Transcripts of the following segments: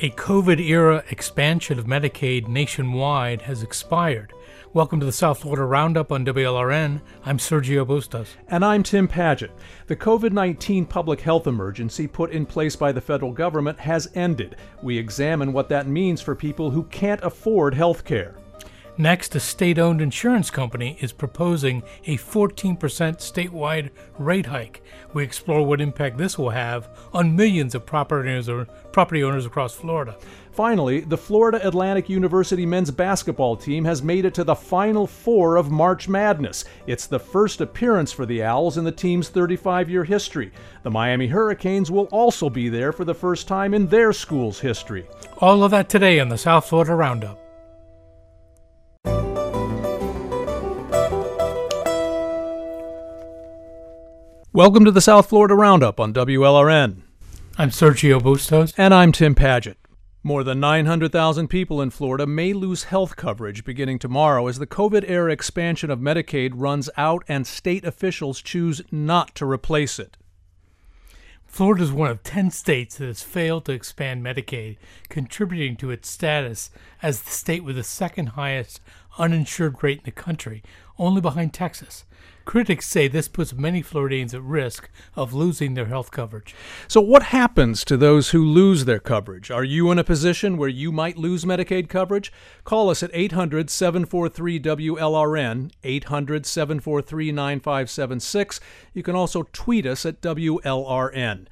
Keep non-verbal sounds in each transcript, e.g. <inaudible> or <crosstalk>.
A COVID era expansion of Medicaid nationwide has expired. Welcome to the South Florida Roundup on WLRN. I'm Sergio Bustos. And I'm Tim Paget. The COVID 19 public health emergency put in place by the federal government has ended. We examine what that means for people who can't afford health care. Next, a state owned insurance company is proposing a 14% statewide rate hike. We explore what impact this will have on millions of property owners, property owners across Florida. Finally, the Florida Atlantic University men's basketball team has made it to the Final Four of March Madness. It's the first appearance for the Owls in the team's 35 year history. The Miami Hurricanes will also be there for the first time in their school's history. All of that today on the South Florida Roundup. Welcome to the South Florida Roundup on WLRN. I'm Sergio Bustos. And I'm Tim Paget. More than 900,000 people in Florida may lose health coverage beginning tomorrow as the COVID era expansion of Medicaid runs out and state officials choose not to replace it. Florida is one of 10 states that has failed to expand Medicaid, contributing to its status as the state with the second highest uninsured rate in the country, only behind Texas. Critics say this puts many Floridians at risk of losing their health coverage. So, what happens to those who lose their coverage? Are you in a position where you might lose Medicaid coverage? Call us at 800 743 WLRN, 800 743 9576. You can also tweet us at WLRN.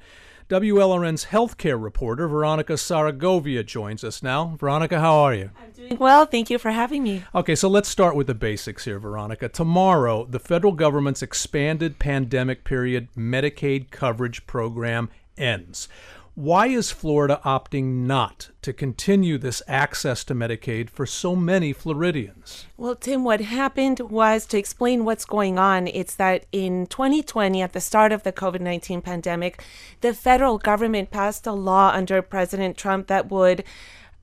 WLRN's healthcare reporter, Veronica Zaragovia, joins us now. Veronica, how are you? I'm doing well. Thank you for having me. Okay, so let's start with the basics here, Veronica. Tomorrow, the federal government's expanded pandemic period Medicaid coverage program ends. Why is Florida opting not to continue this access to Medicaid for so many Floridians? Well, Tim, what happened was to explain what's going on, it's that in 2020, at the start of the COVID 19 pandemic, the federal government passed a law under President Trump that would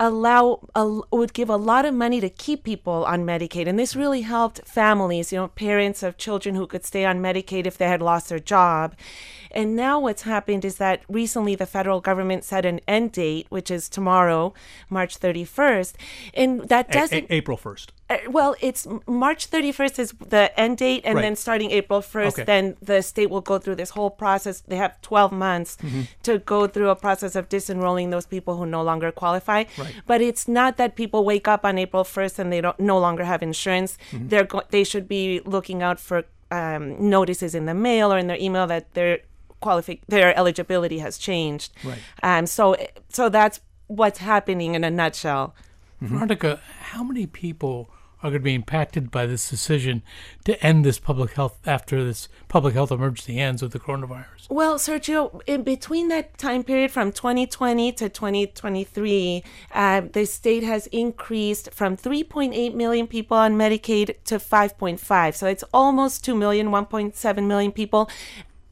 allow a, would give a lot of money to keep people on Medicaid. And this really helped families you know parents of children who could stay on Medicaid if they had lost their job. And now what's happened is that recently the federal government set an end date which is tomorrow March 31st and that doesn't a- a- April 1st uh, well, it's March 31st is the end date, and Right. then starting April 1st, Okay. then the state will go through this whole process. They have 12 months Mm-hmm. to go through a process of disenrolling those people who no longer qualify. Right. But it's not that people wake up on April 1st and they don't no longer have insurance. Mm-hmm. They're go- they should be looking out for um, notices in the mail or in their email that their qualifi- their eligibility has changed. Right. Um. So so that's what's happening in a nutshell. Veronica, how many people are going to be impacted by this decision to end this public health after this public health emergency ends with the coronavirus? Well, Sergio, in between that time period from 2020 to 2023, uh, the state has increased from 3.8 million people on Medicaid to 5.5. So it's almost 2 million, 1.7 million people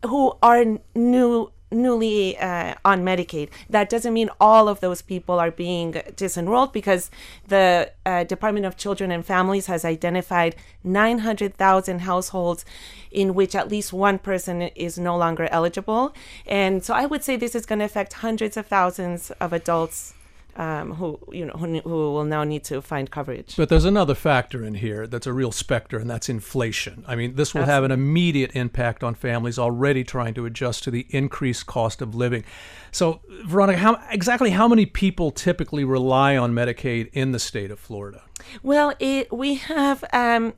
who are new newly uh, on Medicaid. That doesn't mean all of those people are being disenrolled because the uh, Department of Children and Families has identified 900,000 households in which at least one person is no longer eligible. And so I would say this is going to affect hundreds of thousands of adults um, who you know who, who will now need to find coverage. But there's another factor in here that's a real specter, and that's inflation. I mean, this will have an immediate impact on families already trying to adjust to the increased cost of living. So, Veronica, how exactly how many people typically rely on Medicaid in the state of Florida? Well, it, we have um,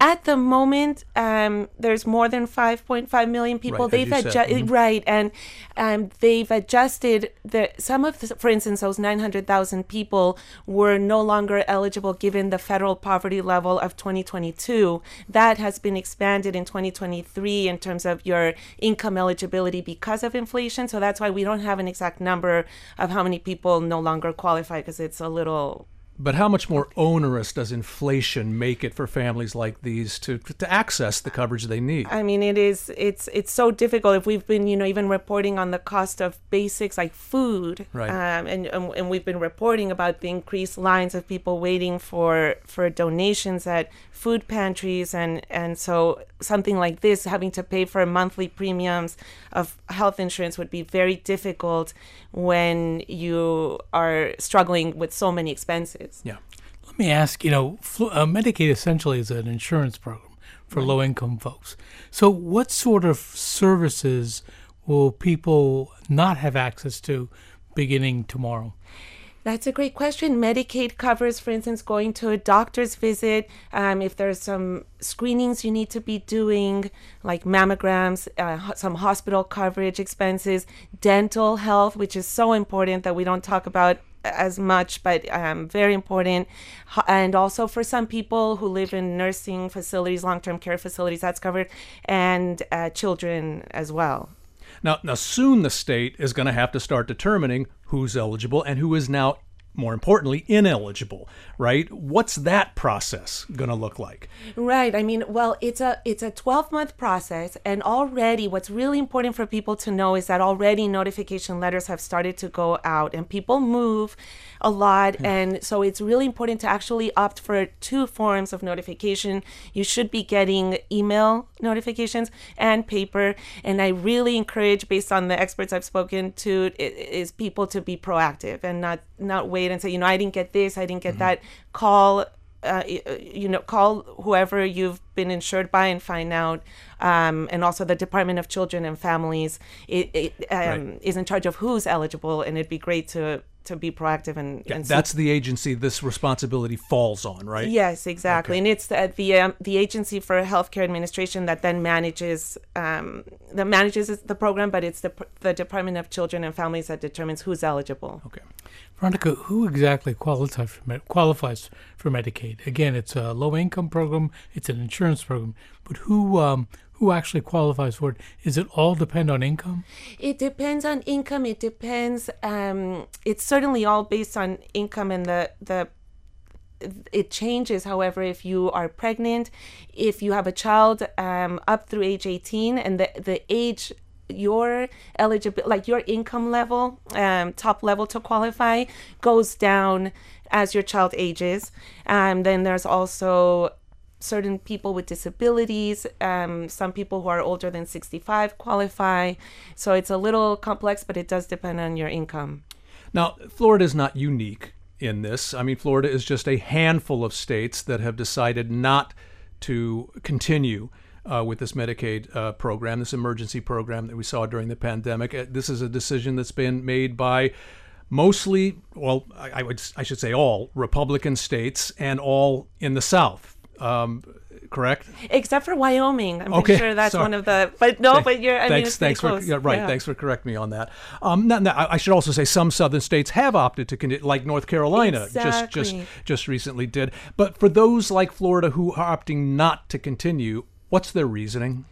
at the moment um, there's more than 5.5 million people. Right, they've adjusted Mhm. right, and um, they've adjusted the some of, the, for instance, those 900,000 people were no longer eligible given the federal poverty level of 2022. That has been expanded in 2023 in terms of your income eligibility because of inflation. So that's why we don't have an exact number of how many people no longer qualify because it's a little But how much more onerous does inflation make it for families like these to to access the coverage they need? I mean, it is. It's it's so difficult. If we've been, you know, even reporting on the cost of basics like food, Right. Um, and, and and we've been reporting about the increased lines of people waiting for for donations at food pantries, and and so something like this, having to pay for monthly premiums of health insurance, would be very difficult when you are struggling with so many expenses. Yeah. Let me ask you know, flu- uh, Medicaid essentially is an insurance program for low income folks. So, what sort of services will people not have access to beginning tomorrow? That's a great question. Medicaid covers, for instance, going to a doctor's visit. Um, if there's some screenings you need to be doing, like mammograms, uh, some hospital coverage expenses, dental health, which is so important that we don't talk about as much, but um, very important. And also for some people who live in nursing facilities, long term care facilities, that's covered, and uh, children as well. Now, now soon the state is going to have to start determining who's eligible and who is now, more importantly, ineligible. Right? What's that process going to look like? Right. I mean, well, it's a it's a 12 month process and already what's really important for people to know is that already notification letters have started to go out and people move a lot and so it's really important to actually opt for two forms of notification. You should be getting email notifications and paper and I really encourage based on the experts I've spoken to is people to be proactive and not not wait and say, you know, I didn't get this, I didn't get that. Call uh, uh, you know, call whoever you've been insured by and find out. Um, and also, the Department of Children and Families it, it, um, Right. is in charge of who's eligible, and it'd be great to to be proactive and, and That's the agency this responsibility falls on, right? Yes, exactly, and it's the the, um, the agency for healthcare administration that then manages um, that manages the program, but it's the the Department of Children and Families that determines who's eligible. Okay. Veronica, who exactly qualifies for, Med- qualifies for Medicaid? Again, it's a low income program, it's an insurance program, but who um, who actually qualifies for it? Is it all depend on income? It depends on income. It depends. Um, it's certainly all based on income and the the. It changes, however, if you are pregnant, if you have a child um, up through age 18, and the the age your eligibility, like your income level, um, top level to qualify, goes down as your child ages. Um, then there's also certain people with disabilities um, some people who are older than 65 qualify so it's a little complex but it does depend on your income Now, Florida is not unique in this. I mean, Florida is just a handful of states that have decided not to continue uh, with this Medicaid uh, program, this emergency program that we saw during the pandemic. Uh, This is a decision that's been made by mostly, well, I, I would, I should say, all Republican states and all in the South. Um, correct? except for wyoming i'm Okay, sure that's sorry. one of the but no but you're i thanks, mean it's thanks for yeah, right. Yeah. Thanks for correcting me on that. Um, now, now, I should also say some southern states have opted to like North Carolina just just just recently did. But for those like Florida who are opting not to continue, what's their reasoning?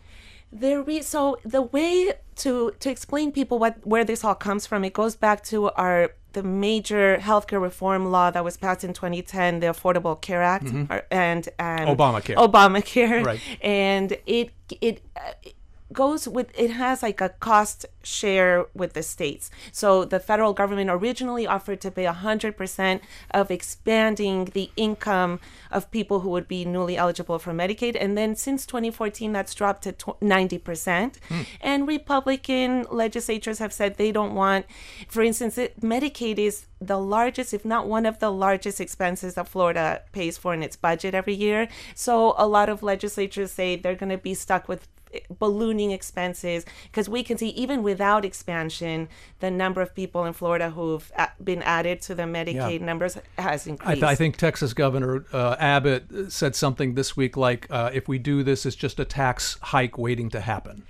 There re- so the way to to explain people what where this all comes from, it goes back to our the major healthcare reform law that was passed in 2010, the Affordable Care Act, or- and um, Obamacare. Obamacare, Right. and it it. Uh, it goes with it has like a cost share with the states. So the federal government originally offered to pay 100% of expanding the income of people who would be newly eligible for medicaid. And then since 2014 that's dropped to 90% hmm. and republican legislatures have said they don't want for instance it, medicaid is the largest if not one of the largest expenses that florida pays for in its budget every year. So a lot of legislatures say they're going to be stuck with ballooning expenses because we can see even without expansion the number of people in florida who've been added to the medicaid numbers has I, increased th- I think Texas Governor uh, Abbott said something this week like, uh, "If we do this, it's just a tax hike waiting to happen."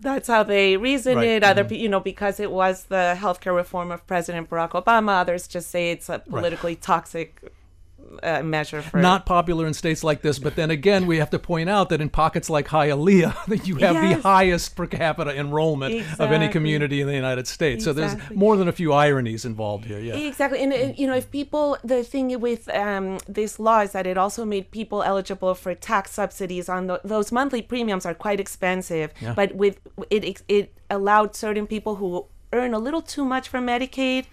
that's how they reason Right, it. Other pe you know because it was the healthcare reform of president barack obama others just say it's a politically toxic uh, measure for Not popular in states like this, but then again, we have to point out that in pockets like Hialeah, <laughs> that you have the highest per capita enrollment of any community in the United States. So there's more than a few ironies involved here. Yeah. Exactly, and, you know, if people, the thing with um, this law is that it also made people eligible for tax subsidies on tho- those monthly premiums are quite expensive. Yeah. But with it, it, it allowed certain people who earn a little too much from Medicaid,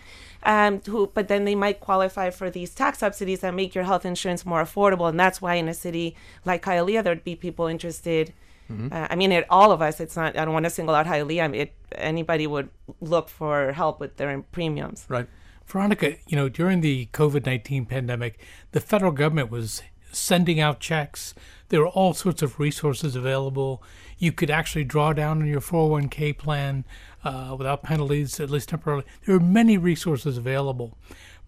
um, who but then they might qualify for these tax subsidies that make your health insurance more affordable, and that's why in a city like Hialeah, there'd be people interested. Uh, I mean, it, all of us. It's not. I don't want to single out Hialeah. I mean, it, anybody would look for help with their premiums. Right. Veronica, you know, during the COVID 19 pandemic, the federal government was sending out checks. There were all sorts of resources available. You could actually draw down on your 401k plan uh, without penalties, at least temporarily. There are many resources available,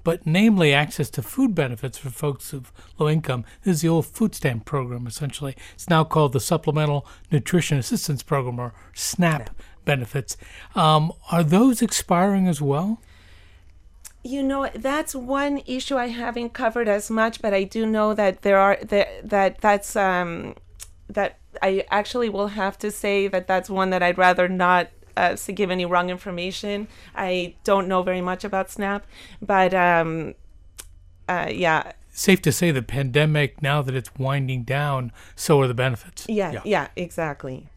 but namely access to food benefits for folks of low income. This is the old food stamp program, essentially. It's now called the Supplemental Nutrition Assistance Program, or SNAP benefits. Um, are those expiring as well? You know, that's one issue I haven't covered as much, but I do know that there are that that that's um that I actually will have to say that that's one that I'd rather not uh, to give any wrong information. I don't know very much about SNAP, but um, uh, yeah, safe to say the pandemic now that it's winding down so are the benefits yeah, Yeah. yeah, exactly.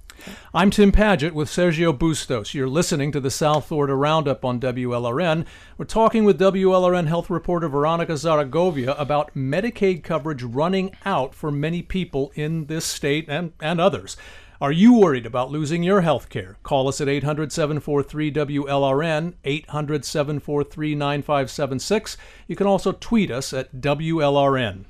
I'm Tim Paget with Sergio Bustos. You're listening to the South Florida Roundup on WLRN. We're talking with WLRN health reporter Veronica Zaragovia about Medicaid coverage running out for many people in this state and, and others. Are you worried about losing your health care? Call us at 800 743 WLRN, 800 743 9576. You can also tweet us at WLRN.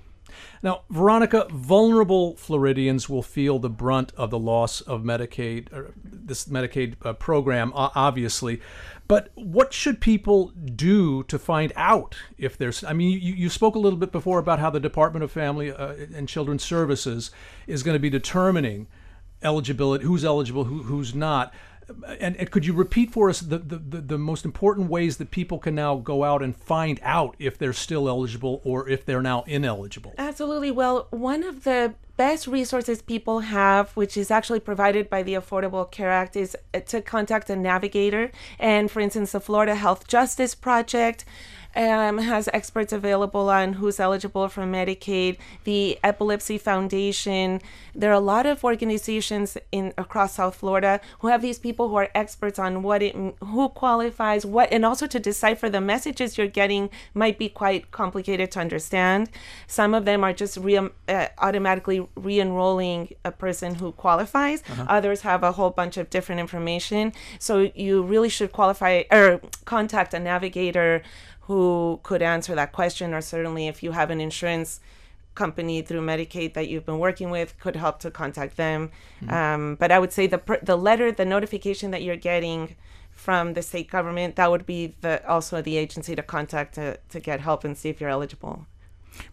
Now, Veronica, vulnerable Floridians will feel the brunt of the loss of Medicaid, this Medicaid uh, program, obviously. But what should people do to find out if there's? I mean, you, you spoke a little bit before about how the Department of Family uh, and Children's Services is going to be determining eligibility, who's eligible, who, who's not. And, and could you repeat for us the, the, the, most important ways that people can now go out and find out if they're still eligible or if they're now ineligible? Absolutely. Well, one of the best resources people have, which is actually provided by the Affordable Care Act, is uh, to contact a navigator. And for instance, the Florida Health Justice Project. Um, has experts available on who's eligible for Medicaid. The Epilepsy Foundation. There are a lot of organizations in across South Florida who have these people who are experts on what it, who qualifies, what, and also to decipher the messages you're getting might be quite complicated to understand. Some of them are just re- uh, automatically re-enrolling a person who qualifies. Others have a whole bunch of different information. So you really should qualify or contact a navigator who could answer that question, or certainly if you have an insurance company through Medicaid that you've been working with could help to contact them. Um, but I would say the the letter, the notification that you're getting from the state government, that would be the also the agency to contact to, to get help and see if you're eligible.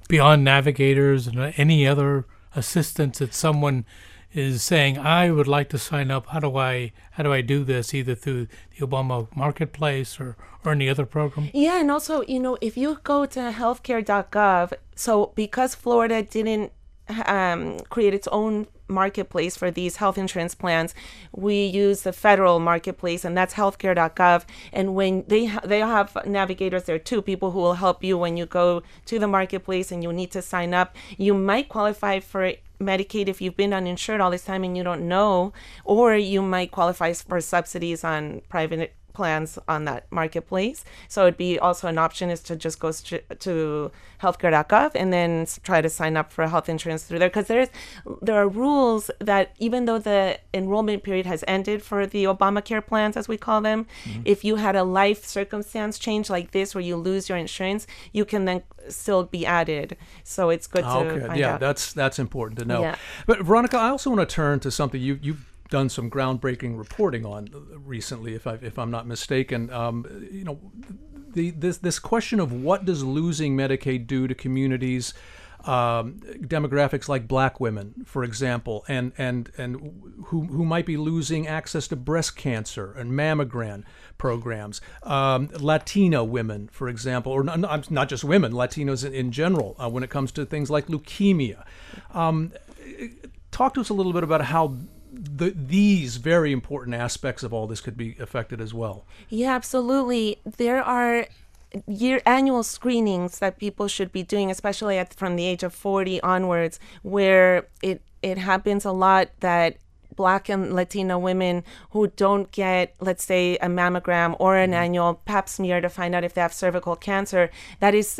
beyond navigators and any other assistance that someone is saying i would like to sign up. How do i how do i do this either through the obama marketplace or or any other program? Yeah, and also, you know, if you go to healthcare.gov, so because Florida didn't um, create its own marketplace for these health insurance plans, we use the federal marketplace, and that's healthcare.gov. And when they ha- they have navigators there too, people who will help you when you go to the marketplace and you need to sign up. You might qualify for Medicaid if you've been uninsured all this time and you don't know, or you might qualify for subsidies on private plans on that marketplace. So it'd be also an option is to just go stri- to healthcare.gov and then try to sign up for health insurance through there because there's there are rules that even though the enrollment period has ended for the Obamacare plans as we call them, mm-hmm. if you had a life circumstance change like this where you lose your insurance, you can then still be added. So it's good to Okay, yeah, out. that's that's important to know. Yeah. But Veronica, I also want to turn to something you you've done some groundbreaking reporting on recently, if I if I'm not mistaken. Um, you know, the this this question of what does losing Medicaid do to communities. um, demographics like black women, for example, and, and, and who, who might be losing access to breast cancer and mammogram programs. Um, Latino women, for example, or not, not just women, Latinos in, in general, uh, when it comes to things like leukemia. Um, talk to us a little bit about how the, these very important aspects of all this could be affected as well. Yeah, absolutely. There are year annual screenings that people should be doing, especially at, from the age of 40 onwards, where it it happens a lot that black and Latino women who don't get, let's say, a mammogram or an mm-hmm. annual pap smear to find out if they have cervical cancer, that is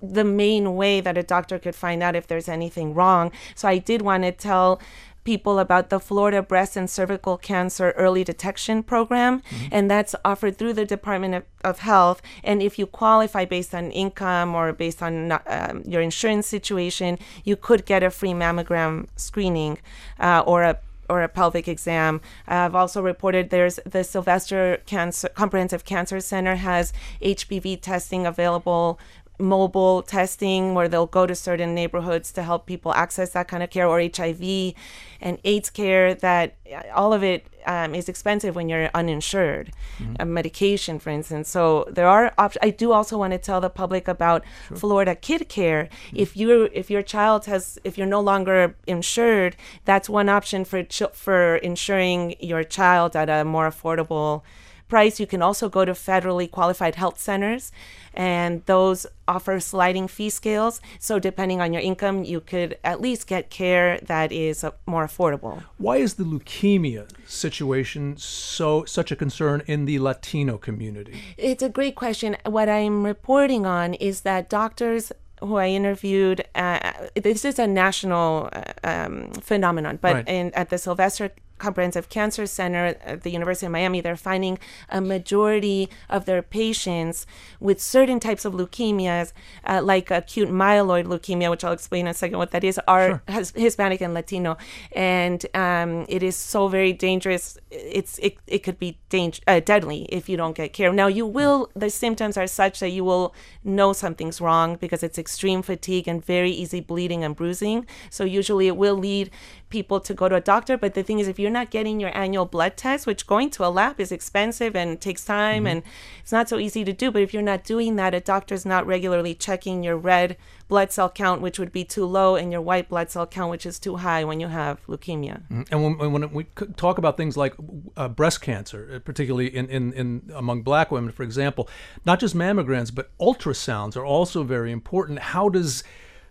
the main way that a doctor could find out if there's anything wrong. So I did want to tell people about the Florida Breast and Cervical Cancer Early Detection Program, mm-hmm. and that's offered through the Department of, of, Health. And if you qualify based on income or based on um, your insurance situation, you could get a free mammogram screening uh, or a or a pelvic exam. I've also reported there's the Sylvester Cancer Comprehensive Cancer Center has HPV testing available mobile testing where they'll go to certain neighborhoods to help people access that kind of care or HIV and AIDS care that uh, all of it um, is expensive when you're uninsured, mm-hmm. a medication, for instance. So there are options. I do also want to tell the public about sure. Florida Kid Care. Mm-hmm. If you if your child has if you're no longer insured, that's one option for for insuring your child at a more affordable price. You can also go to federally qualified health centers, and those offer sliding fee scales. So, depending on your income, you could at least get care that is uh, more affordable. Why is the leukemia situation so such a concern in the Latino community? It's a great question. What I'm reporting on is that doctors who I interviewed. Uh, this is a national uh, um, phenomenon, but right. in, at the Sylvester Comprehensive Cancer Center at the University of Miami, they're finding a majority of their patients with certain types of leukemias, uh, like acute myeloid leukemia, which I'll explain in a second what that is, are sure. Hispanic and Latino, and um, it is so very dangerous. It's it, it could be danger, uh, deadly if you don't get care. Now you will the symptoms are such that you will know something's wrong because it's extreme fatigue and very easy bleeding and bruising. So usually it will lead people to go to a doctor. But the thing is, if you're not getting your annual blood test, which going to a lab is expensive and takes time mm-hmm. and it's not so easy to do, but if you're not doing that, a doctor's not regularly checking your red blood cell count, which would be too low, and your white blood cell count, which is too high when you have leukemia. Mm-hmm. And when, when, we talk about things like uh, breast cancer, uh, particularly in, in, in among black women, for example, not just mammograms, but ultrasounds are also very important. How does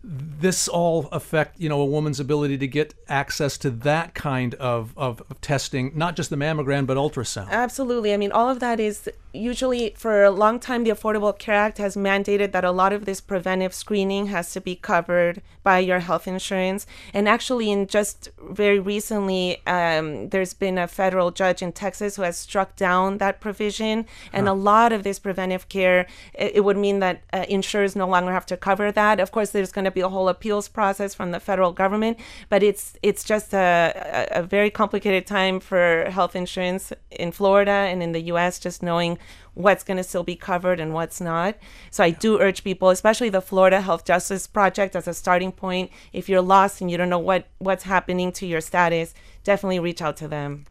this all affect you know a woman's ability to get access to that kind of, of, testing not just the mammogram but ultrasound. Absolutely. I mean all of that is usually for a long time the affordable care act has mandated that a lot of this preventive screening has to be covered by your health insurance and actually in just very recently um, there's been a federal judge in texas who has struck down that provision and huh. a lot of this preventive care it, it would mean that uh, insurers no longer have to cover that of course there's going to be a whole appeals process from the federal government, but it's it's just a, a very complicated time for health insurance in Florida and in the U.S. Just knowing what's going to still be covered and what's not. So I do urge people, especially the Florida Health Justice Project, as a starting point. If you're lost and you don't know what what's happening to your status, definitely reach out to them.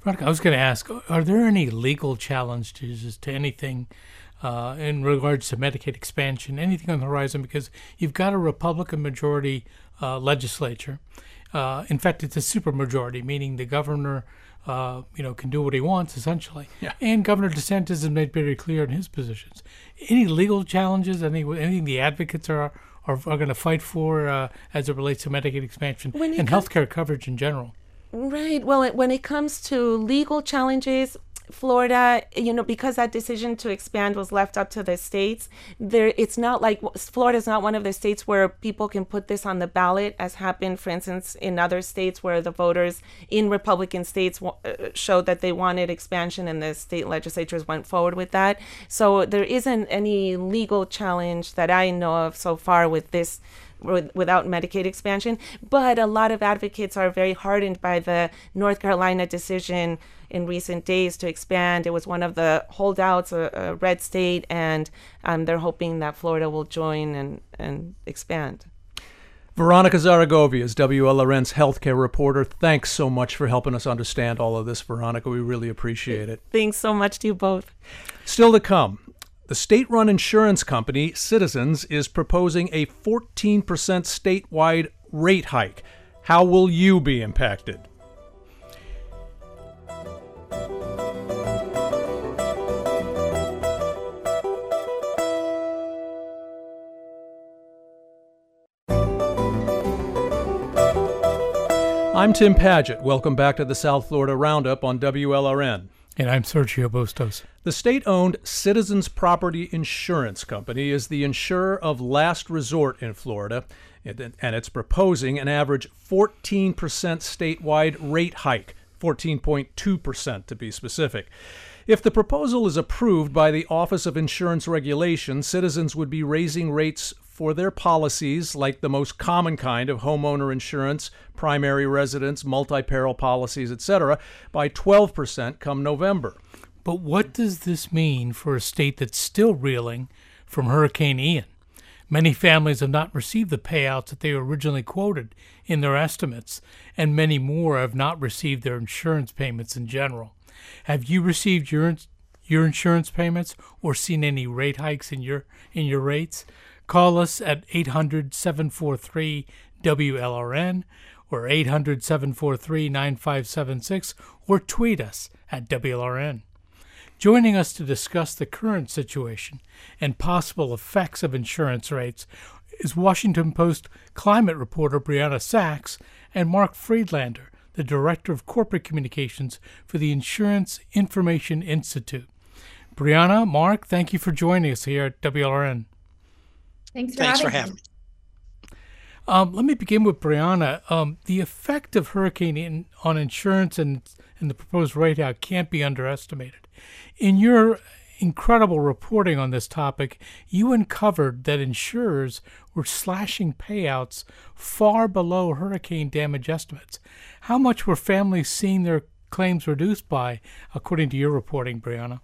Veronica, I was going to ask: Are there any legal challenges to anything uh, in regards to Medicaid expansion, anything on the horizon, because you've got a Republican majority uh, legislature. Uh, in fact, it's a supermajority, meaning the governor, uh, you know, can do what he wants essentially. Yeah. And Governor DeSantis has made very clear in his positions. Any legal challenges? Any anything the advocates are are, are going to fight for uh, as it relates to Medicaid expansion and health care coverage in general? Right. Well, it, when it comes to legal challenges, Florida, you know, because that decision to expand was left up to the states, there it's not like Florida is not one of the states where people can put this on the ballot, as happened, for instance, in other states where the voters in Republican states uh, showed that they wanted expansion, and the state legislatures went forward with that. So there isn't any legal challenge that I know of so far with this without Medicaid expansion. But a lot of advocates are very hardened by the North Carolina decision in recent days to expand. It was one of the holdouts, a, a red state, and um, they're hoping that Florida will join and, and expand. Veronica Zaragovia is WLRN's healthcare reporter. Thanks so much for helping us understand all of this, Veronica. We really appreciate it. Thanks so much to you both. Still to come. The state run insurance company, Citizens, is proposing a 14% statewide rate hike. How will you be impacted? I'm Tim Paget. Welcome back to the South Florida Roundup on WLRN. And I'm Sergio Bustos. The state owned Citizens Property Insurance Company is the insurer of last resort in Florida, and it's proposing an average 14% statewide rate hike, 14.2% to be specific. If the proposal is approved by the Office of Insurance Regulation, Citizens would be raising rates for their policies, like the most common kind of homeowner insurance, primary residence, multi peril policies, etc., by 12% come November. But what does this mean for a state that's still reeling from Hurricane Ian? Many families have not received the payouts that they originally quoted in their estimates, and many more have not received their insurance payments in general. Have you received your your insurance payments or seen any rate hikes in your in your rates? Call us at 800 743 WLRN or 800 743 9576 or tweet us at WLRN. Joining us to discuss the current situation and possible effects of insurance rates is Washington Post climate reporter Brianna Sacks and Mark Friedlander, the Director of Corporate Communications for the Insurance Information Institute. Brianna, Mark, thank you for joining us here at WLRN. Thanks for Thanks having, for having me. Um, let me begin with Brianna. Um, the effect of Hurricane Ian, on insurance and, and the proposed rate out can't be underestimated. In your incredible reporting on this topic, you uncovered that insurers were slashing payouts far below hurricane damage estimates. How much were families seeing their claims reduced by, according to your reporting, Brianna?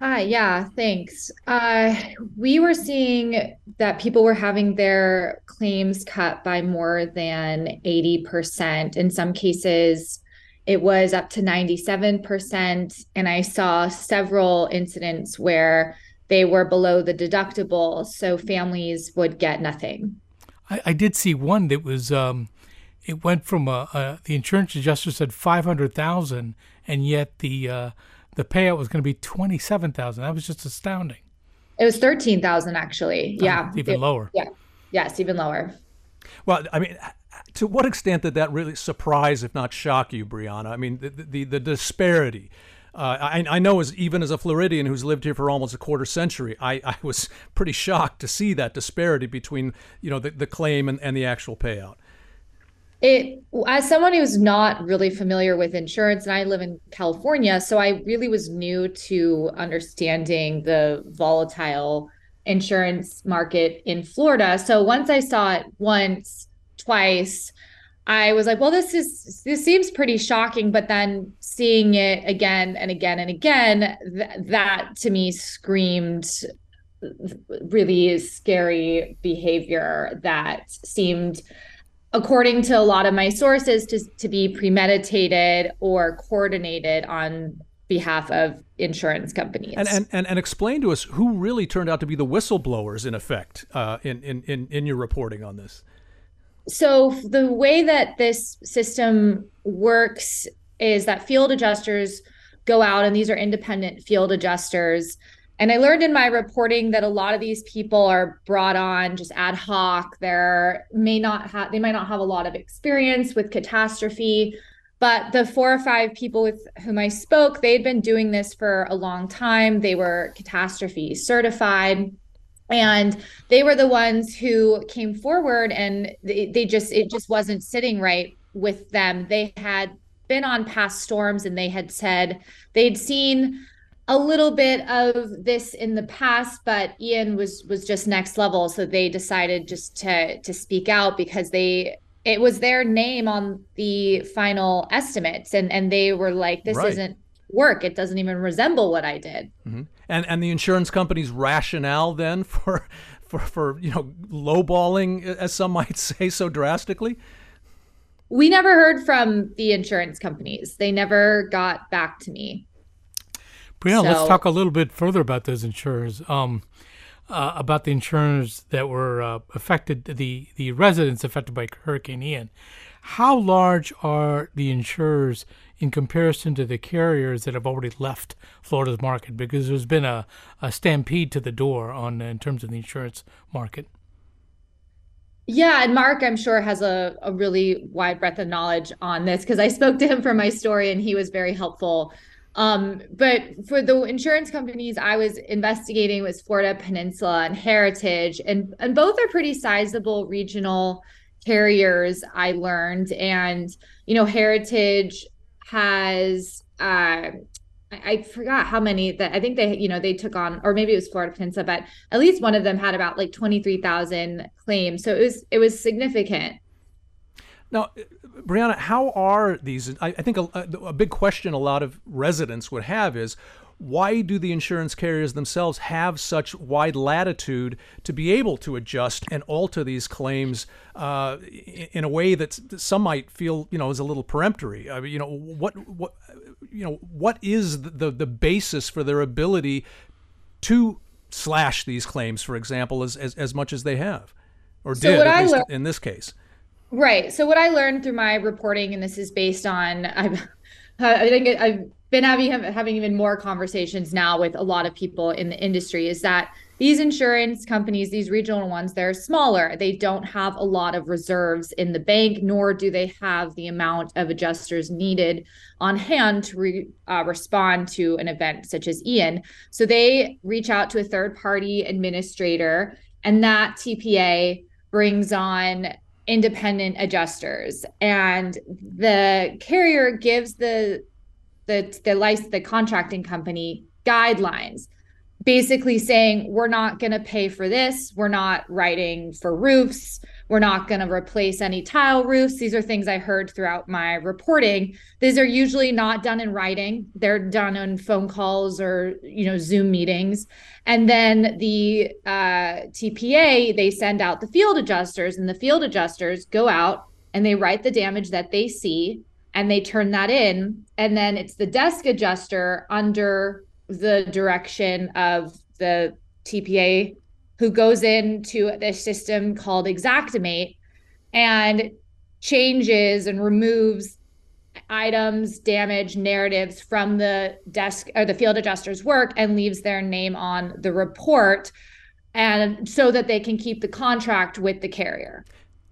Hi, yeah, thanks. Uh, we were seeing that people were having their claims cut by more than 80%. In some cases, it was up to 97%. And I saw several incidents where they were below the deductible, so families would get nothing. I, I did see one that was, um, it went from a, a, the insurance adjuster said 500,000, and yet the, uh, the payout was going to be twenty seven thousand. That was just astounding. It was thirteen thousand actually. Oh, yeah, even it, lower. Yeah, yes, even lower. Well, I mean, to what extent did that really surprise, if not shock you, Brianna? I mean, the the, the disparity. Uh, I, I, know as even as a Floridian who's lived here for almost a quarter century, I, I was pretty shocked to see that disparity between you know the, the claim and, and the actual payout it as someone who's not really familiar with insurance and i live in california so i really was new to understanding the volatile insurance market in florida. So once i saw it once twice i was like well this is this seems pretty shocking but then seeing it again and again and again th- that to me screamed really scary behavior that seemed according to a lot of my sources, to, to be premeditated or coordinated on behalf of insurance companies. And, and, and, and, explain to us who really turned out to be the whistleblowers, in effect, uh, in, in, in, in your reporting on this. So, the way that this system works is that field adjusters go out, and these are independent field adjusters and I learned in my reporting that a lot of these people are brought on just ad hoc. They're may not have they might not have a lot of experience with catastrophe, but the four or five people with whom I spoke, they'd been doing this for a long time. They were catastrophe certified and they were the ones who came forward and they, they just it just wasn't sitting right with them. They had been on past storms and they had said they'd seen a little bit of this in the past, but Ian was was just next level, so they decided just to to speak out because they it was their name on the final estimates, and and they were like, this right. isn't work. It doesn't even resemble what I did. Mm-hmm. And and the insurance company's rationale then <laughs> for for, for you know lowballing, as some might <laughs> say, so drastically? We never heard from the insurance companies. They never got back to me. Brianna, so, let's talk a little bit further about those insurers. Um, uh, about the insurers that were uh, affected, the the residents affected by Hurricane Ian. How large are the insurers in comparison to the carriers that have already left Florida's market? Because there's been a, a stampede to the door on in terms of the insurance market. Yeah, and Mark, I'm sure, has a, a really wide breadth of knowledge on this because I spoke to him for my story and he was very helpful. Um, but for the insurance companies I was investigating was Florida Peninsula and Heritage, and, and both are pretty sizable regional carriers, I learned. And, you know, Heritage has uh I forgot how many that I think they, you know, they took on, or maybe it was Florida Peninsula, but at least one of them had about like 23,000 claims. So it was, it was significant. Now, Brianna, how are these? I, I think a, a, big question a lot of residents would have is why do the insurance carriers themselves have such wide latitude to be able to adjust and alter these claims uh, in a way that some might feel, you know, is a little peremptory? I mean, you know, what what you know, what is the the basis for their ability to slash these claims, for example, as as, as much as they have, or so did at least learned, in this case? Right. So what I learned through my reporting, and this is based on I've <laughs> I think I've been having having even more conversations now with a lot of people in the industry is that these insurance companies these regional ones they're smaller they don't have a lot of reserves in the bank nor do they have the amount of adjusters needed on hand to re, uh, respond to an event such as ian so they reach out to a third party administrator and that tpa brings on independent adjusters. And the carrier gives the the the license the contracting company guidelines basically saying we're not going to pay for this. We're not writing for roofs we're not going to replace any tile roofs. These are things i heard throughout my reporting. These are usually not done in writing. They're done on phone calls or you know zoom meetings. And then the uh, tpa they send out the field adjusters and the field adjusters go out and they write the damage that they see and they turn that in. And then it's the desk adjuster under the direction of the TPA who goes into this system called Xactimate and changes and removes items, damage, narratives from the desk or the field adjuster's work and leaves their name on the report and so that they can keep the contract with the carrier.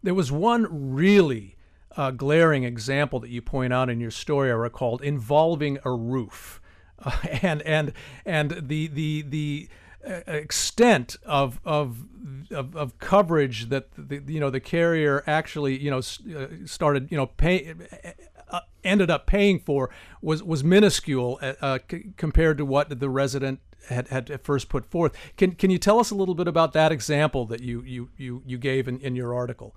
There was one really uh, glaring example that you point out in your story, I recalled, involving a roof, uh, <laughs> and and and the the the extent of, of of of coverage that the you know the carrier actually you know uh, started you know pay uh, ended up paying for was was minuscule uh, c- compared to what the resident had, had first put forth. Can can you tell us a little bit about that example that you you you, you gave in, in your article?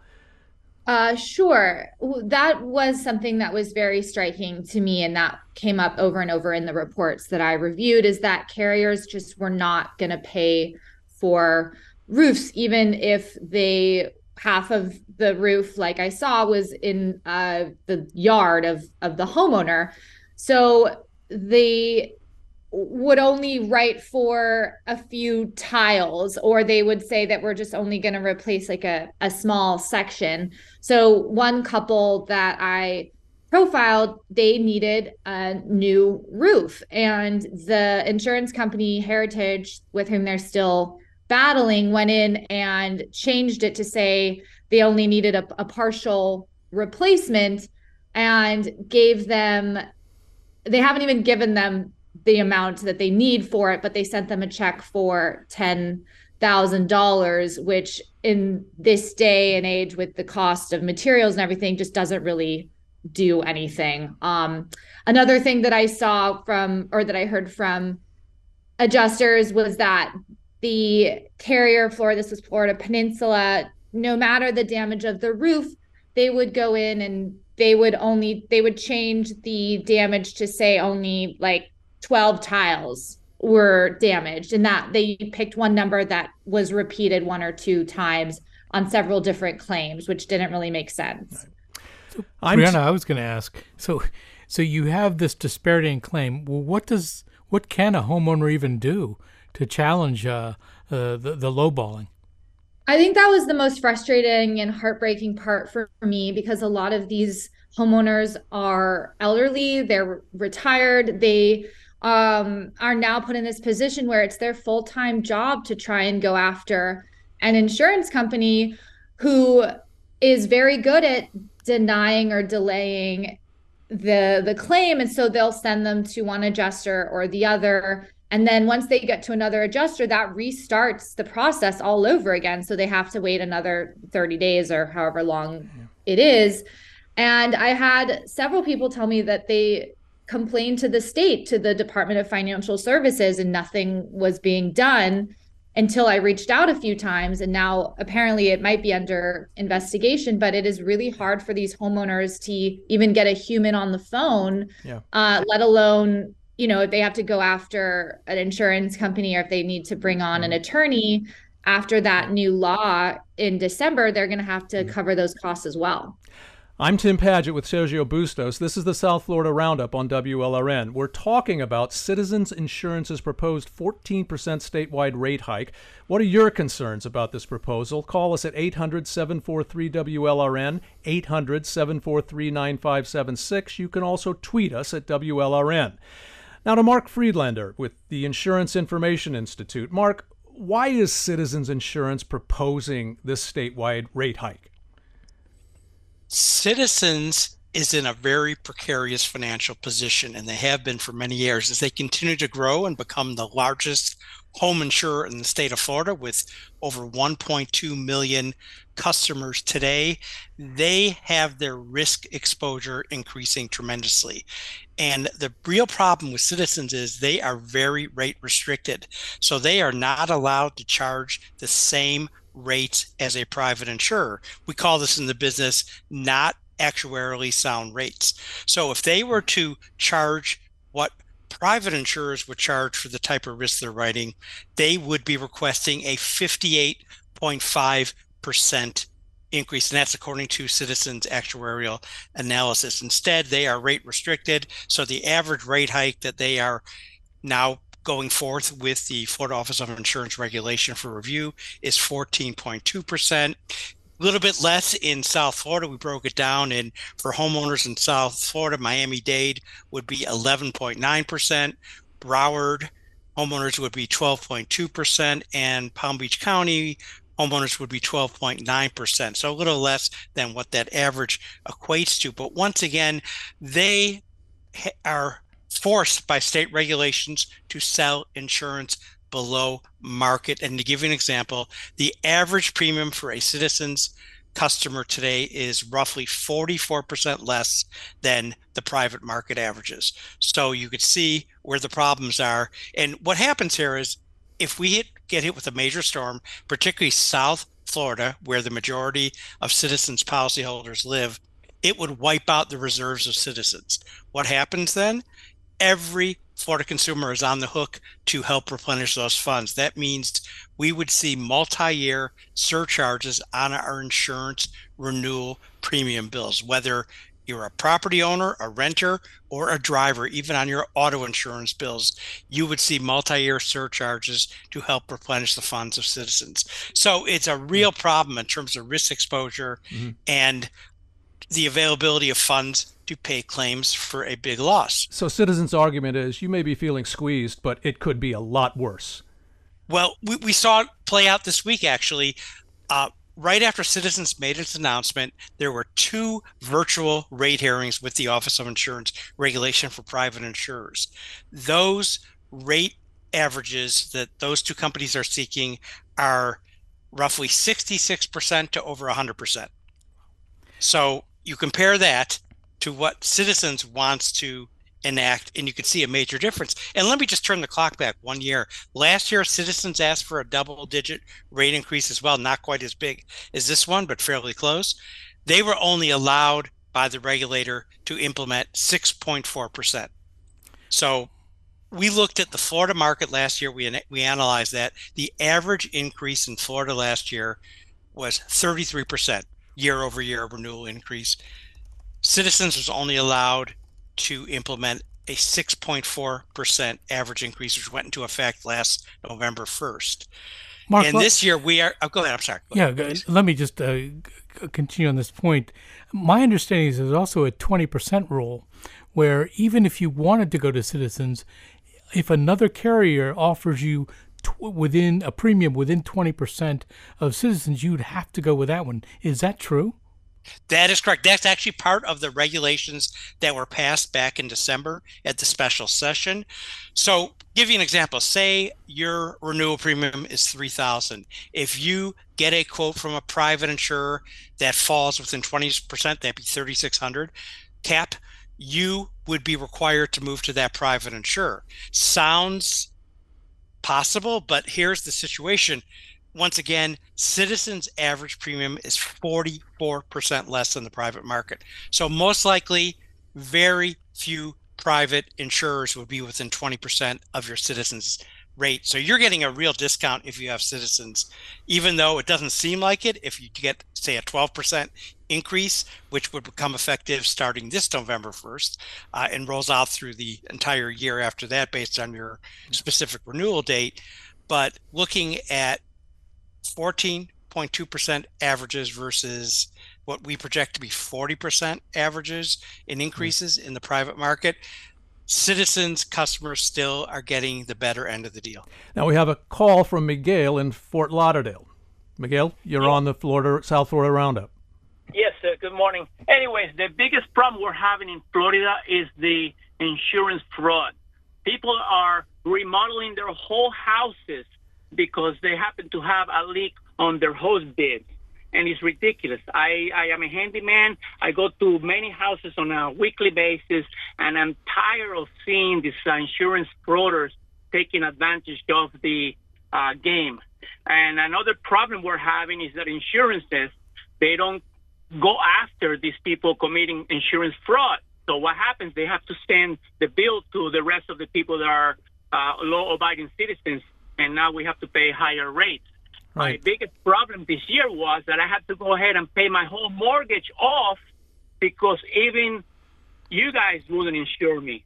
Uh, sure. That was something that was very striking to me, and that came up over and over in the reports that I reviewed. Is that carriers just were not going to pay for roofs, even if they half of the roof, like I saw, was in uh, the yard of of the homeowner. So the would only write for a few tiles or they would say that we're just only going to replace like a, a small section. So one couple that i profiled they needed a new roof and the insurance company heritage with whom they're still battling went in and changed it to say they only needed a, a partial replacement and gave them they haven't even given them the amount that they need for it, but they sent them a check for ten thousand dollars, which in this day and age with the cost of materials and everything just doesn't really do anything. Um, another thing that I saw from or that I heard from adjusters was that the carrier floor, this was Florida Peninsula, no matter the damage of the roof, they would go in and they would only they would change the damage to say only like 12 tiles were damaged and that they picked one number that was repeated one or two times on several different claims which didn't really make sense. So, Brianna, I was going to ask so so you have this disparity in claim. Well what does what can a homeowner even do to challenge uh, uh, the, the lowballing? I think that was the most frustrating and heartbreaking part for me because a lot of these homeowners are elderly, they're retired, they um, are now put in this position where it's their full time job to try and go after an insurance company who is very good at denying or delaying the the claim. And so they'll send them to one adjuster or the other. And then once they get to another adjuster that restarts the process all over again. So they have to wait another 30 days or however long it is. And i had several people tell me that they complained to the state, to the Department of Financial Services, and nothing was being done until I reached out a few times. And now apparently it might be under investigation, but it is really hard for these homeowners to even get a human on the phone, yeah. uh, let alone, you know, if they have to go after an insurance company or if they need to bring on an mm-hmm. attorney after that new law in December, they're going to have to mm-hmm. cover those costs as well. I'm Tim Padgett with Sergio Bustos. This is the South Florida Roundup on WLRN. We're talking about Citizens Insurance's proposed 14% statewide rate hike. What are your concerns about this proposal? Call us at 800 743 WLRN, 800 743 9576. You can also tweet us at WLRN. Now to Mark Friedlander with the Insurance Information Institute. Mark, why is Citizens Insurance proposing this statewide rate hike? Citizens is in a very precarious financial position, and they have been for many years as they continue to grow and become the largest home insurer in the state of Florida with over 1.2 million customers today. They have their risk exposure increasing tremendously. And the real problem with citizens is they are very rate restricted. So they are not allowed to charge the same rates as a private insurer. We call this in the business not actuarially sound rates. So if they were to charge what private insurers would charge for the type of risk they're writing, they would be requesting a 58.5% increase, and that's according to Citizens Actuarial Analysis. Instead, they are rate restricted, so the average rate hike that they are now going forth with the Florida Office of Insurance Regulation for review is 14.2%. A little bit less in South Florida. We broke it down, and for homeowners in South Florida, Miami Dade would be 11.9%. Broward homeowners would be 12.2%, and Palm Beach County homeowners would be 12.9%. So a little less than what that average equates to. But once again, they are forced by state regulations to sell insurance below market. And to give you an example, the average premium for a citizen's customer today is roughly 44% less than the private market averages. So you could see where the problems are. And what happens here is if we hit, get hit with a major storm, particularly South Florida, where the majority of citizens' policyholders live, it would wipe out the reserves of citizens. What happens then? Every Florida consumer is on the hook to help replenish those funds. That means we would see multi year surcharges on our insurance renewal premium bills, whether you're a property owner, a renter, or a driver, even on your auto insurance bills, you would see multi year surcharges to help replenish the funds of citizens. So it's a real problem in terms of risk exposure mm-hmm. and the availability of funds to pay claims for a big loss. So, citizens' argument is you may be feeling squeezed, but it could be a lot worse. Well, we, we saw it play out this week, actually. Uh, right after Citizens made its announcement, there were two virtual rate hearings with the Office of Insurance Regulation for private insurers. Those rate averages that those two companies are seeking are roughly 66% to over 100%. So you compare that to what citizens wants to enact and you can see a major difference. And let me just turn the clock back one year. Last year citizens asked for a double digit rate increase as well not quite as big as this one but fairly close. They were only allowed by the regulator to implement 6.4% so we looked at the Florida market last year. We we analyzed that. The average increase in Florida last year was 33% year over year renewal increase. Citizens was only allowed to implement a 6.4% average increase, which went into effect last November 1st. Mark, and this year we are. Oh, go ahead. I'm sorry. Go yeah, ahead, let me just uh, continue on this point. My understanding is there's also a 20% rule where even if you wanted to go to Citizens, if another carrier offers you within a premium within 20% of Citizens, you'd have to go with that one. Is that true? That is correct. That's actually part of the regulations that were passed back in December at the special session. So, give you an example. Say your renewal premium is 3000. If you get a quote from a private insurer that falls within 20%, that'd be 3600 cap, you would be required to move to that private insurer. Sounds possible, but here's the situation once again, Citizens' average premium is 44% less than the private market. So, most likely, very few private insurers would be within 20% of your Citizens' rate. So, you're getting a real discount if you have Citizens, even though it doesn't seem like it. If you get, say, a 12% increase, which would become effective starting this November 1st uh, and rolls out through the entire year after that based on your specific renewal date. But looking at 14.2% averages versus what we project to be 40% averages in increases in the private market. Citizens customers still are getting the better end of the deal. Now we have a call from Miguel in Fort Lauderdale. Miguel, you're on the Florida South Florida Roundup. Yes, sir. Good morning. Anyways, the biggest problem we're having in Florida is the insurance fraud. People are remodeling their whole houses because they happen to have a leak on their hose bib. And it's ridiculous. I, I am a handyman. I go to many houses on a weekly basis, and I'm tired of seeing these insurance fraudsters taking advantage of the uh, game. And another problem we're having is that insurances, they don't go after these people committing insurance fraud. So what happens? They have to send the bill to the rest of the people that are uh, law-abiding citizens and now we have to pay higher rates. Right. My biggest problem this year was that I had to go ahead and pay my whole mortgage off because even you guys wouldn't insure me.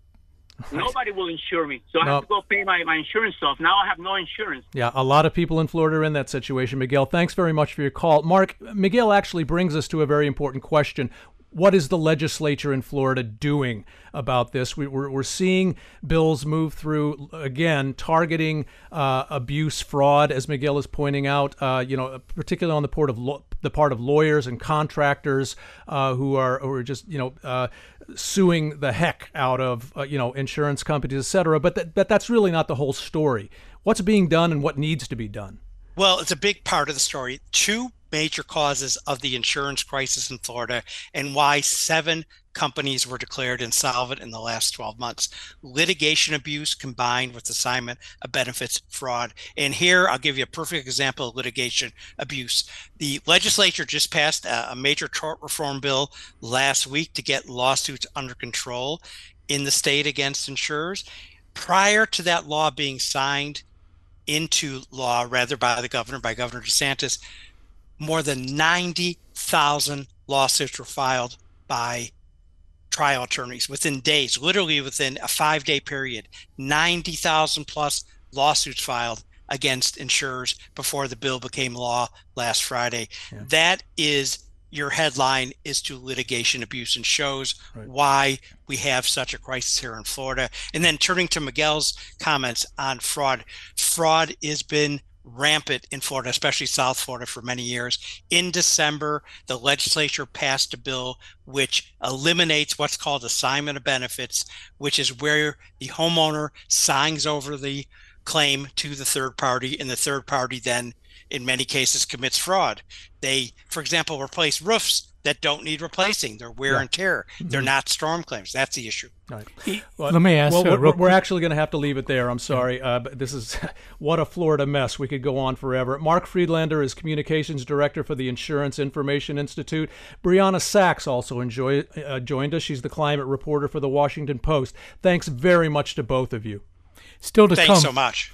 <laughs> Nobody will insure me. So I have to go pay my, my insurance off. Now I have no insurance. Yeah, a lot of people in Florida are in that situation. Miguel, thanks very much for your call. Mark, Miguel actually brings us to a very important question what is the legislature in Florida doing about this? We, are seeing bills move through again, targeting uh, abuse, fraud, as Miguel is pointing out. Uh, you know, particularly on the part of lo- the part of lawyers and contractors uh, who are who are just you know uh, suing the heck out of uh, you know insurance companies, et cetera. But that, but that's really not the whole story. What's being done and what needs to be done? Well, it's a big part of the story. Two major causes of the insurance crisis in Florida and why seven companies were declared insolvent in the last 12 months. Litigation abuse combined with assignment of benefits fraud. And here I'll give you a perfect example of litigation abuse. The legislature just passed a, major tort reform bill last week to get lawsuits under control in the state against insurers. Prior to that law being signed into law, rather by the governor, by Governor DeSantis, more than 90,000 lawsuits were filed by trial attorneys within days, literally within a five day period. 90,000 plus lawsuits filed against insurers before the bill became law last Friday. Yeah. That is your headline is to litigation abuse and shows right. why we have such a crisis here in Florida. And then turning to Miguel's comments on fraud, fraud has been rampant in Florida, especially South Florida, for many years. In December, the legislature passed a bill which eliminates what's called assignment of benefits, which is where the homeowner signs over the claim to the third party, and the third party then, in many cases, commits fraud. They, for example, replace roofs that don't need replacing. They're wear yeah. and tear. They're mm-hmm. not storm claims. That's the issue. Right. Well, Let me ask. Well, we're, we're, actually going to have to leave it there. I'm sorry. Uh, but this is <laughs> what a Florida mess. We could go on forever. Mark Friedlander is communications director for the Insurance Information Institute. Brianna Sacks also enjoy, uh, joined us. She's the climate reporter for the Washington Post. Thanks very much to both of you. Still to Thanks come. so much.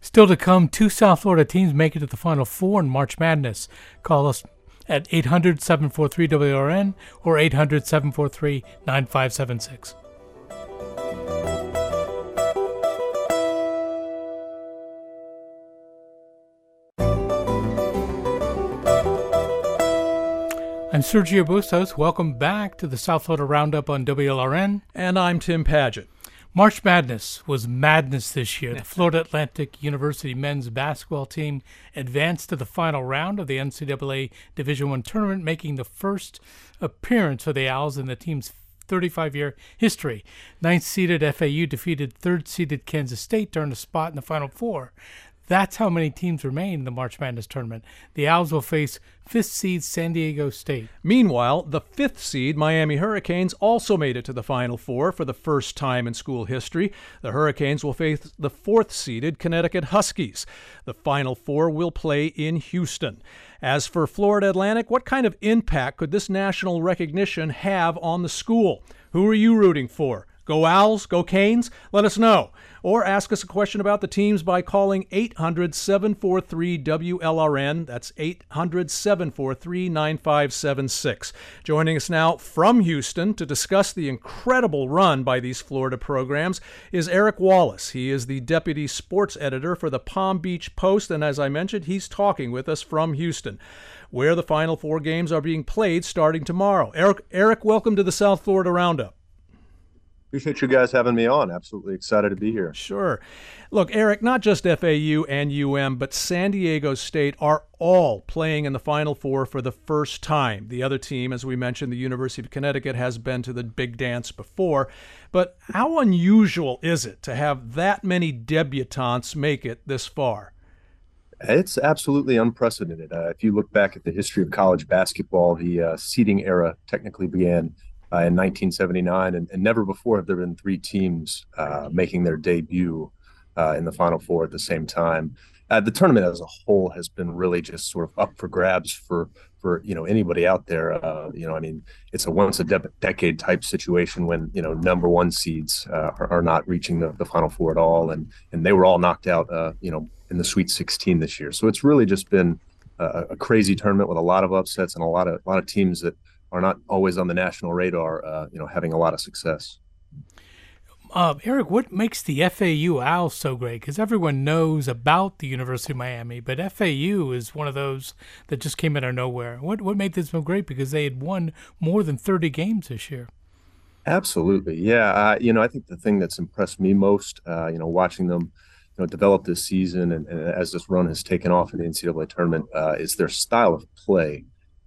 Still to come, two South Florida teams make it to the Final Four in March Madness. Call us at 800 743 WLRN or 800 743 9576. I'm Sergio Bustos. Welcome back to the South Florida Roundup on WLRN. And I'm Tim Padgett. March Madness was madness this year. The <laughs> Florida Atlantic University men's basketball team advanced to the final round of the NCAA Division I tournament, making the first appearance for the Owls in the team's 35-year history. Ninth-seeded FAU defeated third-seeded Kansas State to earn a spot in the Final Four. That's how many teams remain in the March Madness tournament. The Owls will face fifth seed San Diego State. Meanwhile, the fifth seed Miami Hurricanes also made it to the Final Four for the first time in school history. The Hurricanes will face the fourth seeded Connecticut Huskies. The Final Four will play in Houston. As for Florida Atlantic, what kind of impact could this national recognition have on the school? Who are you rooting for? Go Owls, go Canes? Let us know. Or ask us a question about the teams by calling 800 743 WLRN. That's 800 743 9576. Joining us now from Houston to discuss the incredible run by these Florida programs is Eric Wallace. He is the deputy sports editor for the Palm Beach Post, and as I mentioned, he's talking with us from Houston, where the final four games are being played starting tomorrow. Eric, Eric welcome to the South Florida Roundup. Appreciate you guys having me on. Absolutely excited to be here. Sure. Look, Eric, not just FAU and UM, but San Diego State are all playing in the Final Four for the first time. The other team, as we mentioned, the University of Connecticut, has been to the big dance before. But how unusual is it to have that many debutantes make it this far? It's absolutely unprecedented. Uh, if you look back at the history of college basketball, the uh, seeding era technically began in 1979, and, and, never before have there been three teams uh, making their debut uh, in the Final Four at the same time. Uh, the tournament as a whole has been really just sort of up for grabs for for you know anybody out there. Uh, you know, I mean, it's a once a de- decade type situation when you know number one seeds uh, are, are, not reaching the, the Final Four at all, and and they were all knocked out. you know, in the Sweet 16 this year. So it's really just been a, a crazy tournament with a lot of upsets and a lot of a lot of teams that are not always on the national radar, uh, you know, having a lot of success. Uh, Eric, what makes the FAU Owls so great? Because everyone knows about the University of Miami, but FAU is one of those that just came out of nowhere. What what made this so great? Because they had won more than thirty games this year. Absolutely, yeah. Uh, you know, I think the thing that's impressed me most, uh, you know, watching them, you know, develop this season and, and, as this run has taken off in the NCAA tournament, uh, is their style of play.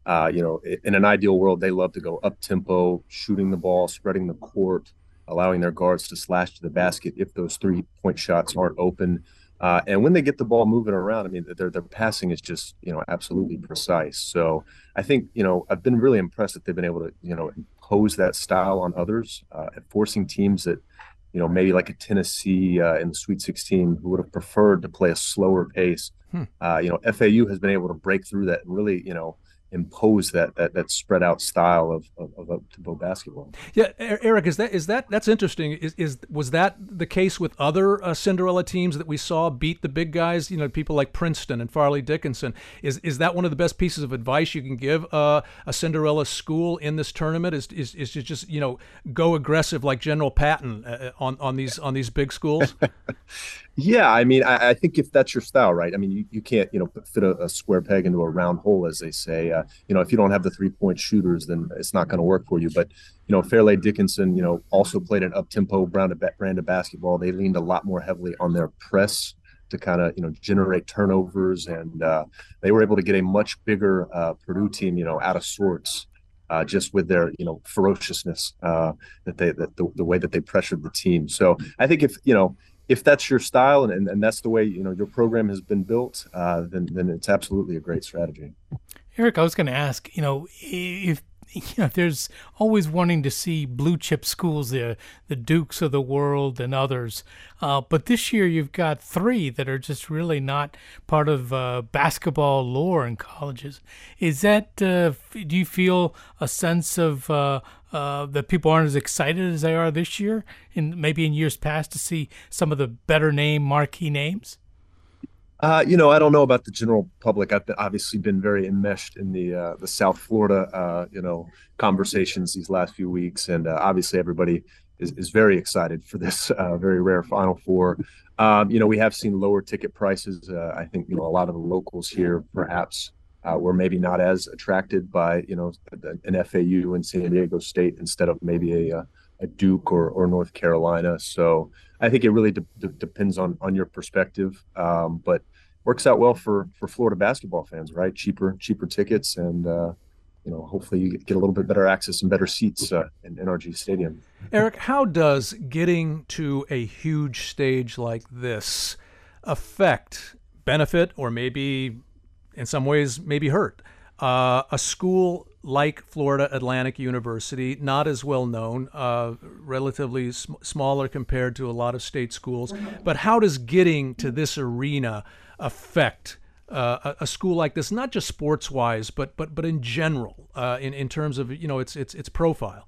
Uh, you know, in an ideal world, they love to go up tempo, shooting the ball, spreading the court, allowing their guards to slash to the basket if those three point shots aren't open. Uh, and when they get the ball moving around, I mean, their their passing is just you know absolutely precise. So I think you know I've been really impressed that they've been able to you know impose that style on others, uh, forcing teams that you know maybe like a Tennessee uh, in the Sweet 16 who would have preferred to play a slower pace. Hmm. Uh, you know, FAU has been able to break through that and really you know impose that that that spread out style of of, of up tempo basketball. Yeah, Eric, is that is that that's interesting? Is is was that the case with other uh, Cinderella teams that we saw beat the big guys? You know, people like Princeton and Fairleigh Dickinson. Is is that one of the best pieces of advice you can give uh, a Cinderella school in this tournament? Is is is to just you know go aggressive like General Patton uh, on on these on these big schools? <laughs> Yeah, I mean, I, I, think if that's your style, right? I mean, you, you can't, you know, fit a, a square peg into a round hole, as they say. Uh, you know, if you don't have the three point shooters, then it's not going to work for you. But you know, Fairleigh Dickinson, you know, also played an up tempo brand of, brand of basketball. They leaned a lot more heavily on their press to kind of you know generate turnovers, and uh, they were able to get a much bigger uh, Purdue team, you know, out of sorts. Uh, just with their you know ferociousness uh, that they that the, the way that they pressured the team. So I think if you know if that's your style and, and, and, that's the way you know your program has been built, uh, then then it's absolutely a great strategy. Eric, I was going to ask, you know, if <laughs> you know, there's always wanting to see blue chip schools, the the Dukes of the world and others. Uh, but this year you've got three that are just really not part of uh, basketball lore in colleges. Is that? Uh, do you feel a sense of uh, uh, that people aren't as excited as they are this year, and maybe in years past, to see some of the better name marquee names? Uh, you know, I don't know about the general public. I've been, obviously been very enmeshed in the uh, the South Florida, uh, you know, conversations these last few weeks, and uh, obviously everybody is, is very excited for this uh, very rare Final Four. Um, you know, we have seen lower ticket prices. Uh, I think you know a lot of the locals here perhaps were maybe not as attracted by you know an FAU in San Diego State instead of maybe a a Duke or or North Carolina. So I think it really de- de- depends on on your perspective, um, but works out well for for Florida basketball fans, right? Cheaper cheaper tickets, and uh, you know hopefully you get a little bit better access and better seats uh, in NRG Stadium. Eric, how does getting to a huge stage like this affect, benefit, or maybe in some ways maybe hurt uh, a school like Florida Atlantic University, not as well known, uh, relatively sm- smaller compared to a lot of state schools. But how does getting to this arena affect uh, a, a, school like this, not just sports wise, but but but in general, uh, in in terms of you know its its its profile?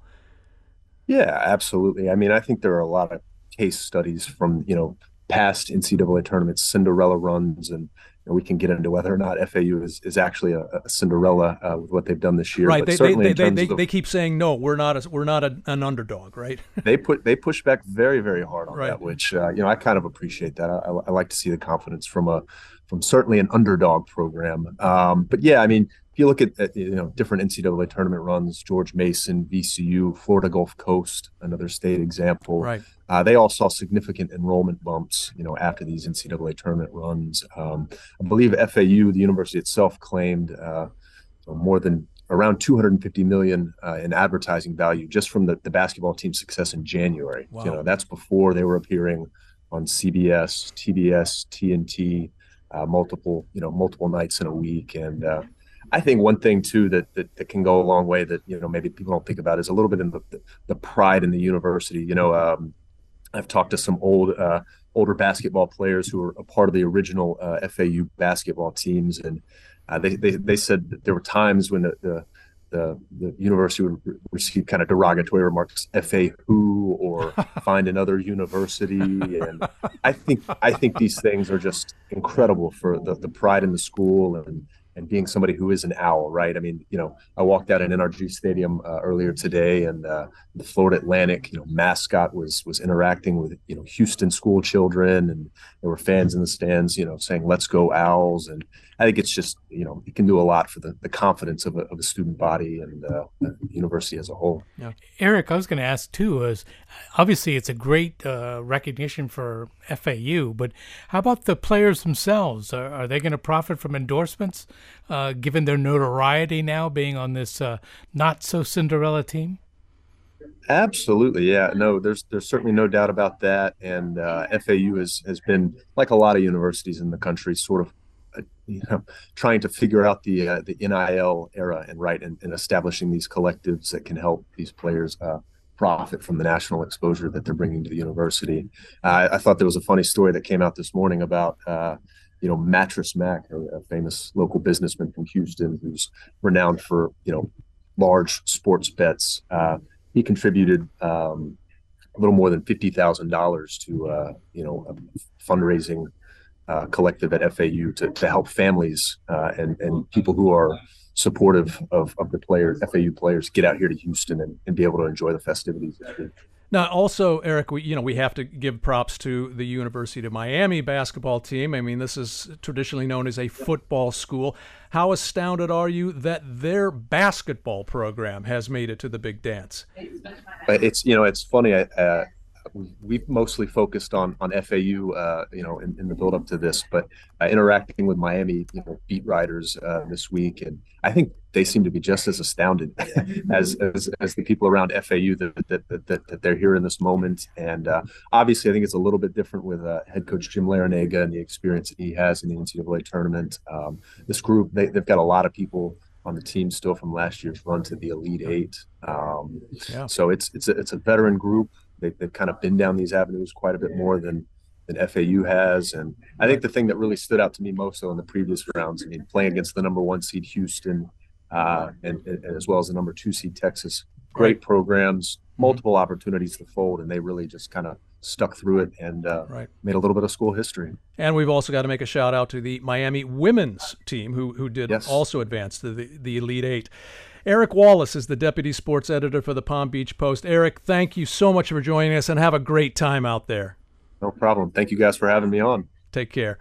Yeah, absolutely. I mean, I think there are a lot of case studies from you know past NCAA tournaments, Cinderella runs, and and we can get into whether or not FAU is, is actually a, a Cinderella uh, with what they've done this year. Right. But they they, they, they, the, they, keep saying no, we're not a, we're not a, an underdog, right? <laughs> they put they push back very very hard on right. that, which uh, you know I kind of appreciate that. I, I, like to see the confidence from a from certainly an underdog program. Um, but yeah, I mean, if you look at, at, you know different NCAA tournament runs, George Mason, VCU, Florida Gulf Coast, another state example. Right. Uh, they all saw significant enrollment bumps, you know, after these NCAA tournament runs. Um, I believe FAU, the university itself, claimed uh, more than around 250 million uh, in advertising value just from the, the basketball team's success in January. Wow. You know, that's before they were appearing on CBS, TBS, TNT, uh, multiple, you know, multiple nights in a week. And uh, I think one thing too that, that, that can go a long way that you know maybe people don't think about is a little bit in the, the, pride in the university. You know, um, I've talked to some old uh, older basketball players who were a part of the original uh, FAU basketball teams, and uh, they, they they said that there were times when the, the the, the university would receive kind of derogatory remarks, "fa who" or <laughs> "find another university," and I think I think these things are just incredible for the, the pride in the school and and being somebody who is an owl, right? I mean, you know, I walked out in NRG Stadium uh, earlier today, and uh, the Florida Atlantic, you know, mascot was was interacting with you know Houston school children, and there were fans in the stands, you know, saying "Let's go Owls," and I think it's just you know it can do a lot for the, the confidence of a, of a student body and uh, the university as a whole. Yeah. Eric, I was going to ask too. Is obviously it's a great uh, recognition for FAU, but how about the players themselves? Are, are they going to profit from endorsements, uh, given their notoriety now being on this uh, not so Cinderella team? Absolutely, yeah. No, there's there's certainly no doubt about that. And uh, FAU has has been like a lot of universities in the country, sort of you know, trying to figure out the uh, the NIL era and right and, and, establishing these collectives that can help these players uh, profit from the national exposure that they're bringing to the university. Uh, I thought there was a funny story that came out this morning about uh, you know Mattress Mac, a, famous local businessman from Houston who's renowned for you know large sports bets. Uh, he contributed. Um, a little more than fifty thousand dollars to uh, you know fundraising uh, collective at FAU to, to help families uh, and, and people who are supportive of, of the players, FAU players, get out here to Houston and, and be able to enjoy the festivities. Now, also, Eric, we you know we have to give props to the University of Miami basketball team. I mean, this is traditionally known as a football school. How astounded are you that their basketball program has made it to the big dance? It's you know it's funny. Uh, we've mostly focused on on FAU, uh, you know, in, in, the build up to this, but uh, interacting with Miami, you know, beat writers uh, this week, and I think they seem to be just as astounded <laughs> as, as, as the people around FAU that that, that, that they're here in this moment. And uh, obviously, I think it's a little bit different with uh, head coach Jim Larrañaga and the experience that he has in the NCAA tournament. Um, this group, they, they've got a lot of people on the team still from last year's run to the Elite Eight. Um, yeah. So it's it's a, it's a veteran group. They, they've kind of been down these avenues quite a bit more than than FAU has. And I think the thing that really stood out to me most though in the previous rounds, I mean, playing against the number one seed Houston, uh, and, and, as well as the number two seed Texas great programs, multiple opportunities to fold, and they really just kind of stuck through it and uh, Right. made a little bit of school history. And we've also got to make a shout out to the Miami women's team who, who did Yes. also advance to the, the Elite Eight. Eric Wallace is the deputy sports editor for the Palm Beach Post. Eric, thank you so much for joining us and have a great time out there. No problem. Thank you guys for having me on. Take care.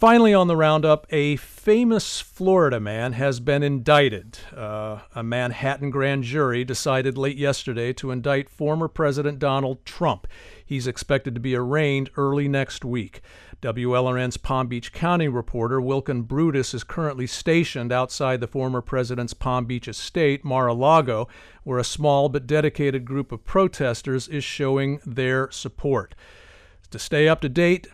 Finally, on the roundup, a famous Florida man has been indicted. Uh, a Manhattan grand jury decided late yesterday to indict former President Donald Trump. He's expected to be arraigned early next week. WLRN's Palm Beach County reporter Wilkin Brutus is currently stationed outside the former president's Palm Beach estate, Mar a Lago, where a small but dedicated group of protesters is showing their support. To stay up to date,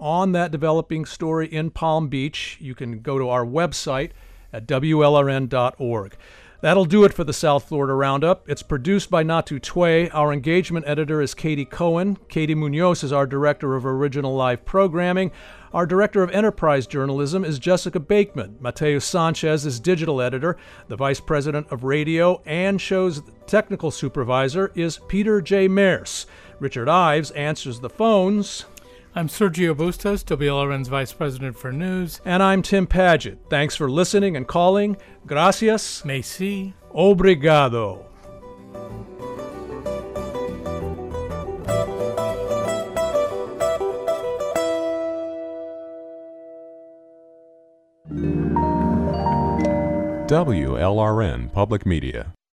on that developing story in Palm Beach, you can go to our website at WLRN.org. That'll do it for the South Florida Roundup. It's produced by Natu Tway. Our engagement editor is Katie Cohen. Katie Munoz is our director of original live programming. Our director of enterprise journalism is Jessica Bakeman. Mateo Sanchez is digital editor. The vice president of radio and show's technical supervisor is Peter J. Mears. Richard Ives answers the phones. I'm Sergio Bustos, WLRN's Vice President for News. And I'm Tim Padgett. Thanks for listening and calling. Gracias. Macy. Obrigado. WLRN Public Media.